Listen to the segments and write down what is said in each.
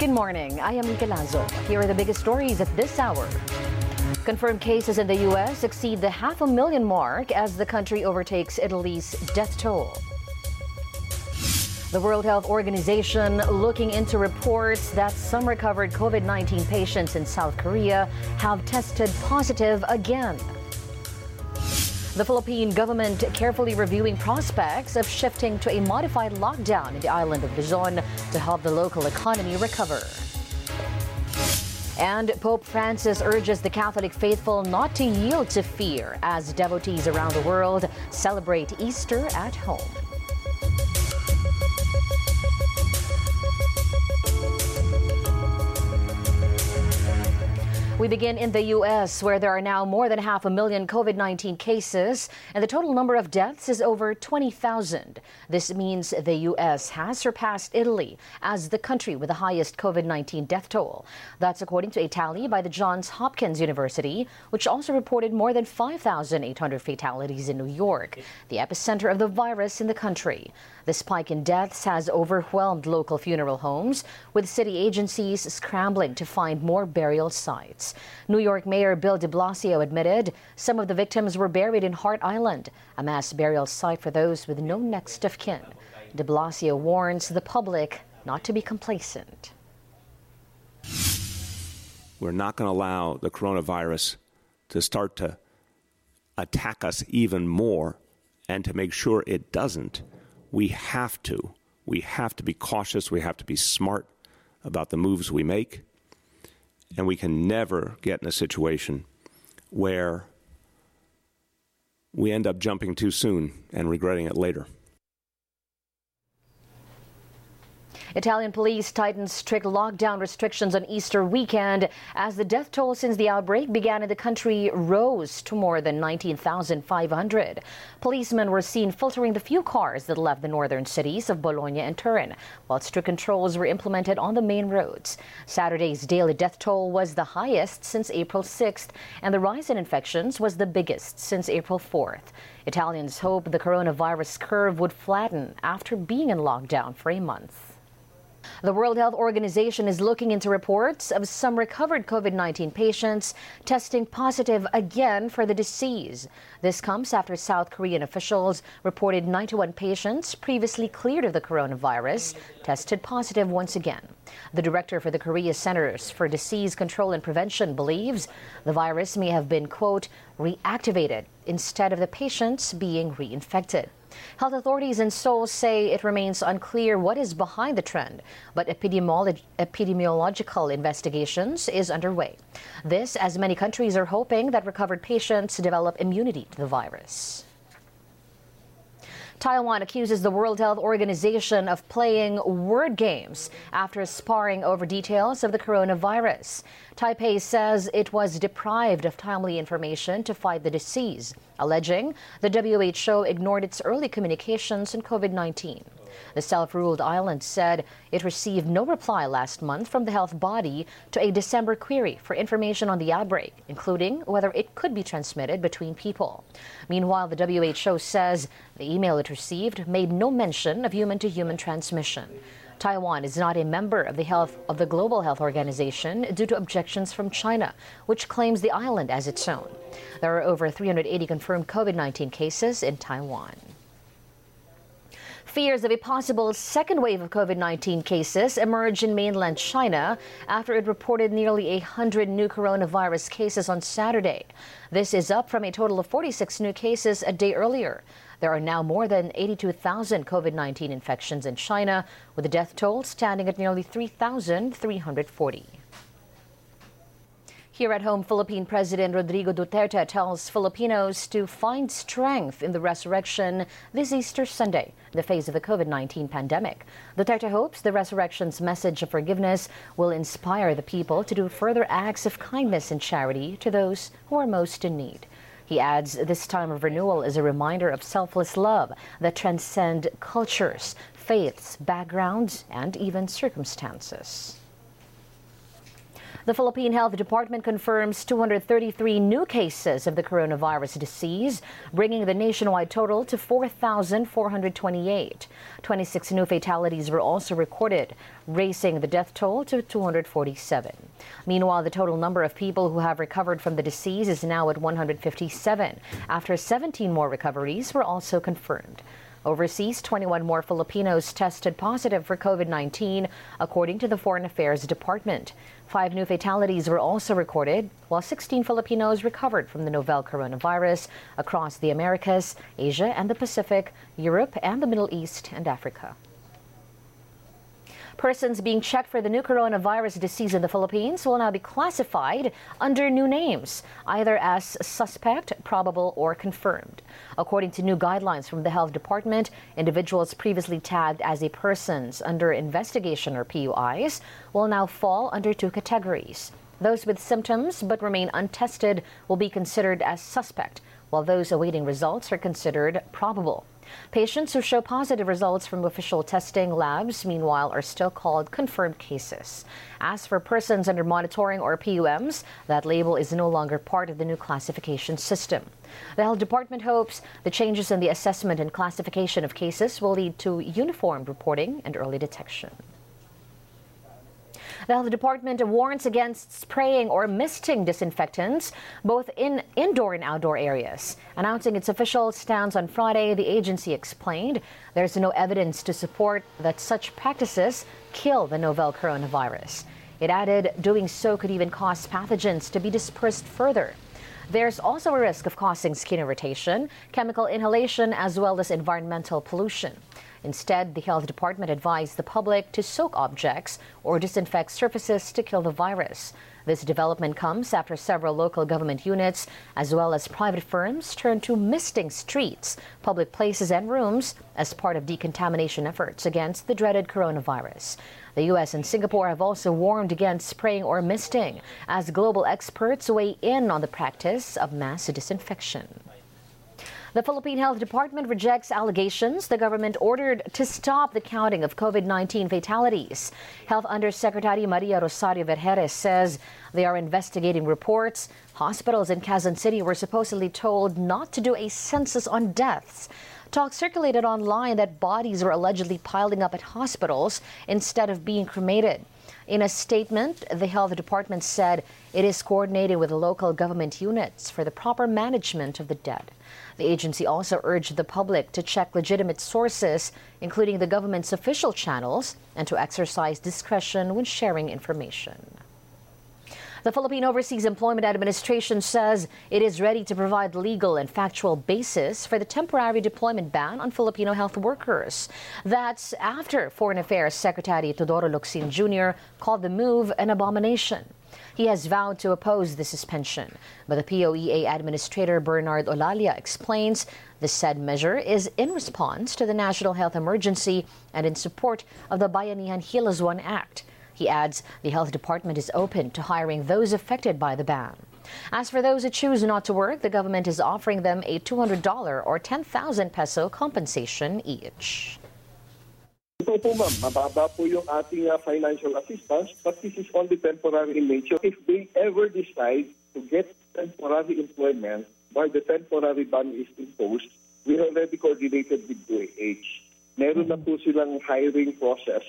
Good morning. I am Lazo. Here are the biggest stories at this hour. Confirmed cases in the U.S. exceed the half a million mark as the country overtakes Italy's death toll. The World Health Organization looking into reports that some recovered COVID 19 patients in South Korea have tested positive again. The Philippine government carefully reviewing prospects of shifting to a modified lockdown in the island of Luzon to help the local economy recover. And Pope Francis urges the Catholic faithful not to yield to fear as devotees around the world celebrate Easter at home. We begin in the U.S., where there are now more than half a million COVID 19 cases, and the total number of deaths is over 20,000. This means the U.S. has surpassed Italy as the country with the highest COVID 19 death toll. That's according to a tally by the Johns Hopkins University, which also reported more than 5,800 fatalities in New York, the epicenter of the virus in the country. The spike in deaths has overwhelmed local funeral homes, with city agencies scrambling to find more burial sites. New York Mayor Bill de Blasio admitted some of the victims were buried in Hart Island, a mass burial site for those with no next of kin. De Blasio warns the public not to be complacent. We're not going to allow the coronavirus to start to attack us even more and to make sure it doesn't we have to. We have to be cautious. We have to be smart about the moves we make. And we can never get in a situation where we end up jumping too soon and regretting it later. Italian police tightened strict lockdown restrictions on Easter weekend as the death toll since the outbreak began in the country rose to more than 19,500. Policemen were seen filtering the few cars that left the northern cities of Bologna and Turin, while strict controls were implemented on the main roads. Saturday's daily death toll was the highest since April 6th, and the rise in infections was the biggest since April 4th. Italians hope the coronavirus curve would flatten after being in lockdown for a month. The World Health Organization is looking into reports of some recovered COVID 19 patients testing positive again for the disease. This comes after South Korean officials reported 91 patients previously cleared of the coronavirus tested positive once again. The director for the Korea Centers for Disease Control and Prevention believes the virus may have been, quote, reactivated instead of the patients being reinfected. Health authorities in Seoul say it remains unclear what is behind the trend, but epidemiolog- epidemiological investigations is underway. This as many countries are hoping that recovered patients develop immunity to the virus. Taiwan accuses the World Health Organization of playing word games after sparring over details of the coronavirus. Taipei says it was deprived of timely information to fight the disease, alleging the WHO ignored its early communications on COVID 19. The self ruled island said it received no reply last month from the health body to a December query for information on the outbreak, including whether it could be transmitted between people. Meanwhile, the WHO says the email it received made no mention of human to human transmission. Taiwan is not a member of the health of the Global Health Organization due to objections from China, which claims the island as its own. There are over 380 confirmed COVID-19 cases in Taiwan. Fears of a possible second wave of COVID 19 cases emerged in mainland China after it reported nearly 100 new coronavirus cases on Saturday. This is up from a total of 46 new cases a day earlier. There are now more than 82,000 COVID 19 infections in China, with the death toll standing at nearly 3,340. Here at home, Philippine President Rodrigo Duterte tells Filipinos to find strength in the resurrection this Easter Sunday in the face of the COVID 19 pandemic. Duterte hopes the resurrection's message of forgiveness will inspire the people to do further acts of kindness and charity to those who are most in need. He adds this time of renewal is a reminder of selfless love that transcend cultures, faiths, backgrounds, and even circumstances. The Philippine Health Department confirms 233 new cases of the coronavirus disease, bringing the nationwide total to 4,428. 26 new fatalities were also recorded, raising the death toll to 247. Meanwhile, the total number of people who have recovered from the disease is now at 157, after 17 more recoveries were also confirmed. Overseas, 21 more Filipinos tested positive for COVID 19, according to the Foreign Affairs Department. Five new fatalities were also recorded, while 16 Filipinos recovered from the novel coronavirus across the Americas, Asia and the Pacific, Europe, and the Middle East and Africa. Persons being checked for the new coronavirus disease in the Philippines will now be classified under new names, either as suspect, probable, or confirmed. According to new guidelines from the Health Department, individuals previously tagged as a persons under investigation or PUIs will now fall under two categories. Those with symptoms but remain untested will be considered as suspect, while those awaiting results are considered probable. Patients who show positive results from official testing labs, meanwhile, are still called confirmed cases. As for persons under monitoring or PUMs, that label is no longer part of the new classification system. The Health Department hopes the changes in the assessment and classification of cases will lead to uniform reporting and early detection. The health department warns against spraying or misting disinfectants both in indoor and outdoor areas. Announcing its official stance on Friday, the agency explained there's no evidence to support that such practices kill the novel coronavirus. It added doing so could even cause pathogens to be dispersed further. There's also a risk of causing skin irritation, chemical inhalation, as well as environmental pollution. Instead, the health department advised the public to soak objects or disinfect surfaces to kill the virus. This development comes after several local government units, as well as private firms, turned to misting streets, public places, and rooms as part of decontamination efforts against the dreaded coronavirus. The U.S. and Singapore have also warned against spraying or misting as global experts weigh in on the practice of mass disinfection. The Philippine Health Department rejects allegations the government ordered to stop the counting of COVID 19 fatalities. Health Undersecretary Maria Rosario Vergeire says they are investigating reports. Hospitals in Quezon City were supposedly told not to do a census on deaths. Talk circulated online that bodies were allegedly piling up at hospitals instead of being cremated. In a statement, the health department said it is coordinating with local government units for the proper management of the dead. The agency also urged the public to check legitimate sources, including the government's official channels, and to exercise discretion when sharing information. The Philippine Overseas Employment Administration says it is ready to provide legal and factual basis for the temporary deployment ban on Filipino health workers. That's after Foreign Affairs Secretary Teodoro Locsin Jr. called the move an abomination. He has vowed to oppose the suspension, but the POEA Administrator Bernard Olalia explains the said measure is in response to the national health emergency and in support of the Bayanihan Heal as One Act. He adds the health department is open to hiring those affected by the ban. As for those who choose not to work, the government is offering them a $200 or 10,000 peso compensation each. Ito po ma'am, mababa po yung ating uh, financial assistance but this is only temporary in nature. If they ever decide to get temporary employment while the temporary ban is imposed, we already coordinated with DOH. Meron na po silang hiring process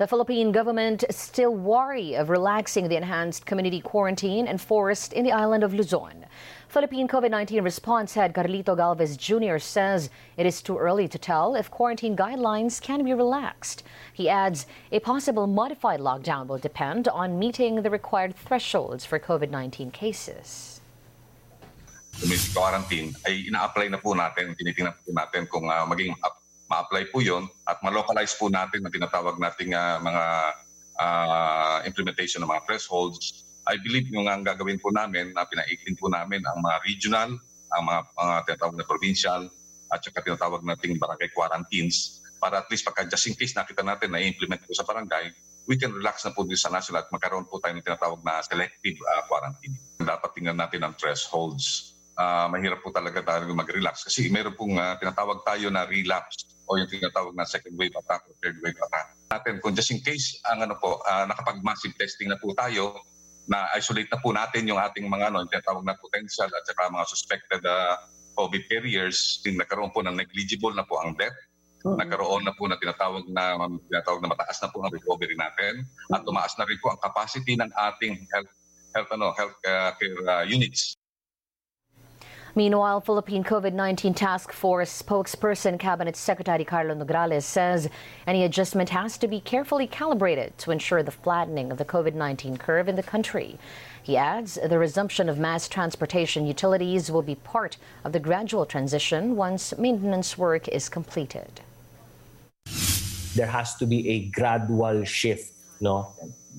The Philippine government still wary of relaxing the enhanced community quarantine enforced in the island of Luzon. Philippine COVID 19 response head Carlito Galvez Jr. says it is too early to tell if quarantine guidelines can be relaxed. He adds a possible modified lockdown will depend on meeting the required thresholds for COVID 19 cases. Community quarantine ay ina-apply na po natin, tinitingnan po natin kung uh, maging ma-apply po yon at ma-localize po natin ang tinatawag nating uh, mga uh, implementation ng mga thresholds. I believe yung ang gagawin po namin na pinaiklin po namin ang mga regional, ang mga, mga tinatawag na provincial at saka tinatawag nating barangay quarantines para at least pagka just in case nakita natin na i-implement po sa barangay, we can relax na po din sa national at magkaroon po tayo ng tinatawag na selective uh, quarantine. Dapat tingnan natin ang thresholds uh, mahirap po talaga tayo mag-relax kasi meron pong uh, tinatawag tayo na relapse o yung tinatawag na second wave attack o third wave attack. Natin kung just in case ang ano po uh, nakapag-massive testing na po tayo na isolate na po natin yung ating mga ano, yung tinatawag na potential at saka mga suspected uh, COVID carriers, din nagkaroon po ng negligible na po ang death. Uh-huh. Nagkaroon na po na tinatawag na tinatawag na mataas na po ang recovery natin at tumaas na rin po ang capacity ng ating health health ano health uh, care uh, units Meanwhile, Philippine COVID-19 Task Force spokesperson Cabinet Secretary Carlo Nograles says any adjustment has to be carefully calibrated to ensure the flattening of the COVID-19 curve in the country. He adds the resumption of mass transportation utilities will be part of the gradual transition once maintenance work is completed. There has to be a gradual shift, no?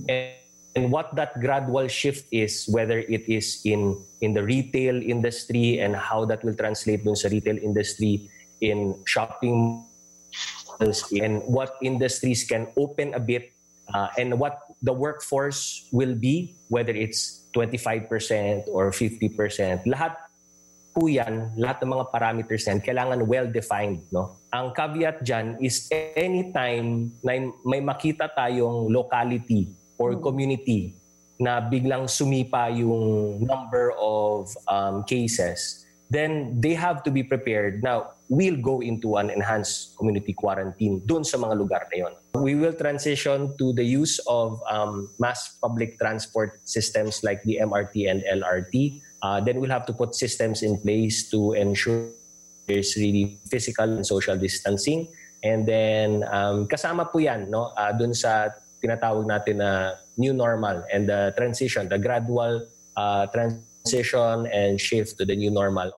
And and what that gradual shift is, whether it is in in the retail industry and how that will translate dun sa retail industry in shopping and what industries can open a bit uh, and what the workforce will be, whether it's 25% or 50%. Lahat po yan, lahat ng mga parameters yan, kailangan well-defined. No? Ang caveat dyan is anytime na may makita tayong locality or hmm. community na biglang sumipa yung number of um, cases, then they have to be prepared. Now, we'll go into an enhanced community quarantine dun sa mga lugar na yon. We will transition to the use of um, mass public transport systems like the MRT and LRT. Uh, then we'll have to put systems in place to ensure there's really physical and social distancing. And then um, kasama po yan no, uh, dun sa tinatawag natin na new normal and the transition, the gradual uh, transition and shift to the new normal.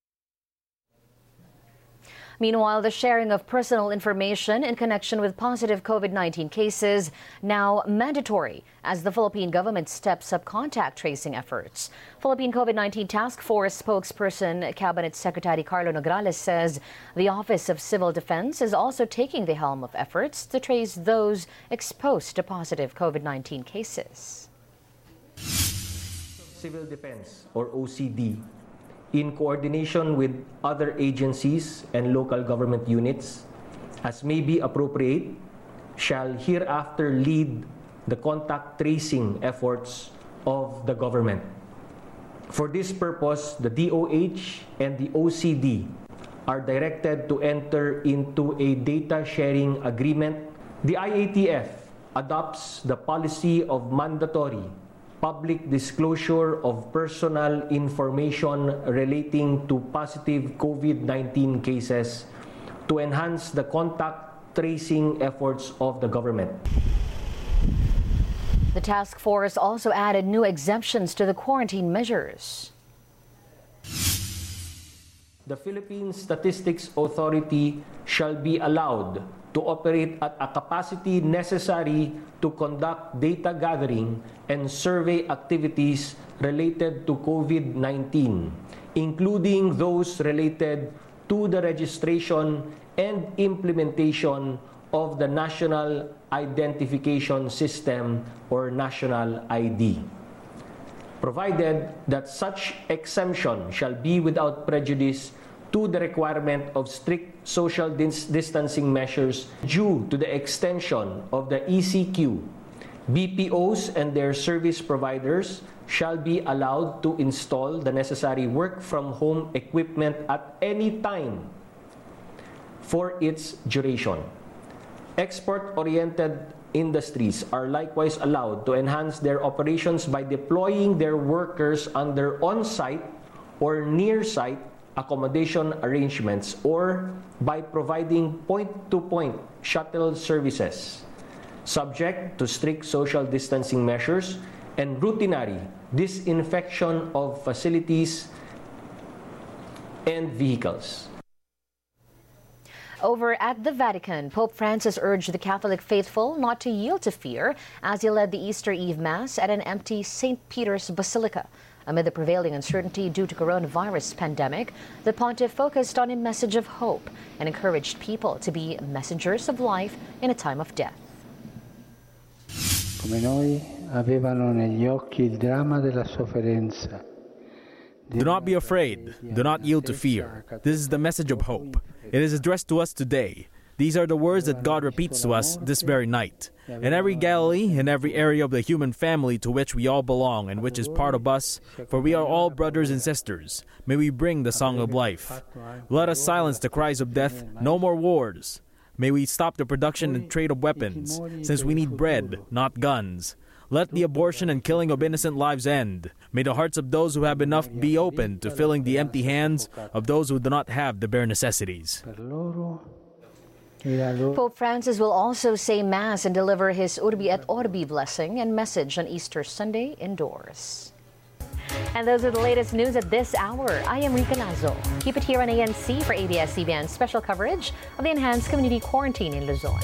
Meanwhile, the sharing of personal information in connection with positive COVID 19 cases now mandatory as the Philippine government steps up contact tracing efforts. Philippine COVID 19 Task Force spokesperson Cabinet Secretary Carlo Nograles says the Office of Civil Defense is also taking the helm of efforts to trace those exposed to positive COVID 19 cases. Civil Defense, or OCD, in coordination with other agencies and local government units, as may be appropriate, shall hereafter lead the contact tracing efforts of the government. For this purpose, the DOH and the OCD are directed to enter into a data sharing agreement. The IATF adopts the policy of mandatory public disclosure of personal information relating to positive COVID-19 cases to enhance the contact tracing efforts of the government. The task force also added new exemptions to the quarantine measures. The Philippine Statistics Authority shall be allowed to operate at a capacity necessary to conduct data gathering and survey activities related to COVID-19, including those related to the registration and implementation of the National Identification System or National ID. Provided that such exemption shall be without prejudice to the requirement of strict social dis distancing measures due to the extension of the ECQ. BPOs and their service providers shall be allowed to install the necessary work from home equipment at any time for its duration. Export-oriented industries are likewise allowed to enhance their operations by deploying their workers under on-site or near-site accommodation arrangements or by providing point-to-point shuttle services subject to strict social distancing measures and routinary disinfection of facilities and vehicles. Over at the Vatican, Pope Francis urged the Catholic faithful not to yield to fear as he led the Easter Eve Mass at an empty St. Peter's Basilica. Amid the prevailing uncertainty due to coronavirus pandemic, the pontiff focused on a message of hope and encouraged people to be messengers of life in a time of death. Come noi avevano negli occhi il dramma della sofferenza, Do not be afraid. Do not yield to fear. This is the message of hope. It is addressed to us today. These are the words that God repeats to us this very night. In every Galilee, in every area of the human family to which we all belong and which is part of us, for we are all brothers and sisters, may we bring the song of life. Let us silence the cries of death. No more wars. May we stop the production and trade of weapons, since we need bread, not guns. Let the abortion and killing of innocent lives end. May the hearts of those who have enough be open to filling the empty hands of those who do not have the bare necessities. Pope Francis will also say Mass and deliver his Urbi et Orbi blessing and message on Easter Sunday indoors. And those are the latest news at this hour. I am Rica Lazo. Keep it here on ANC for ABS-CBN special coverage of the enhanced community quarantine in Luzon.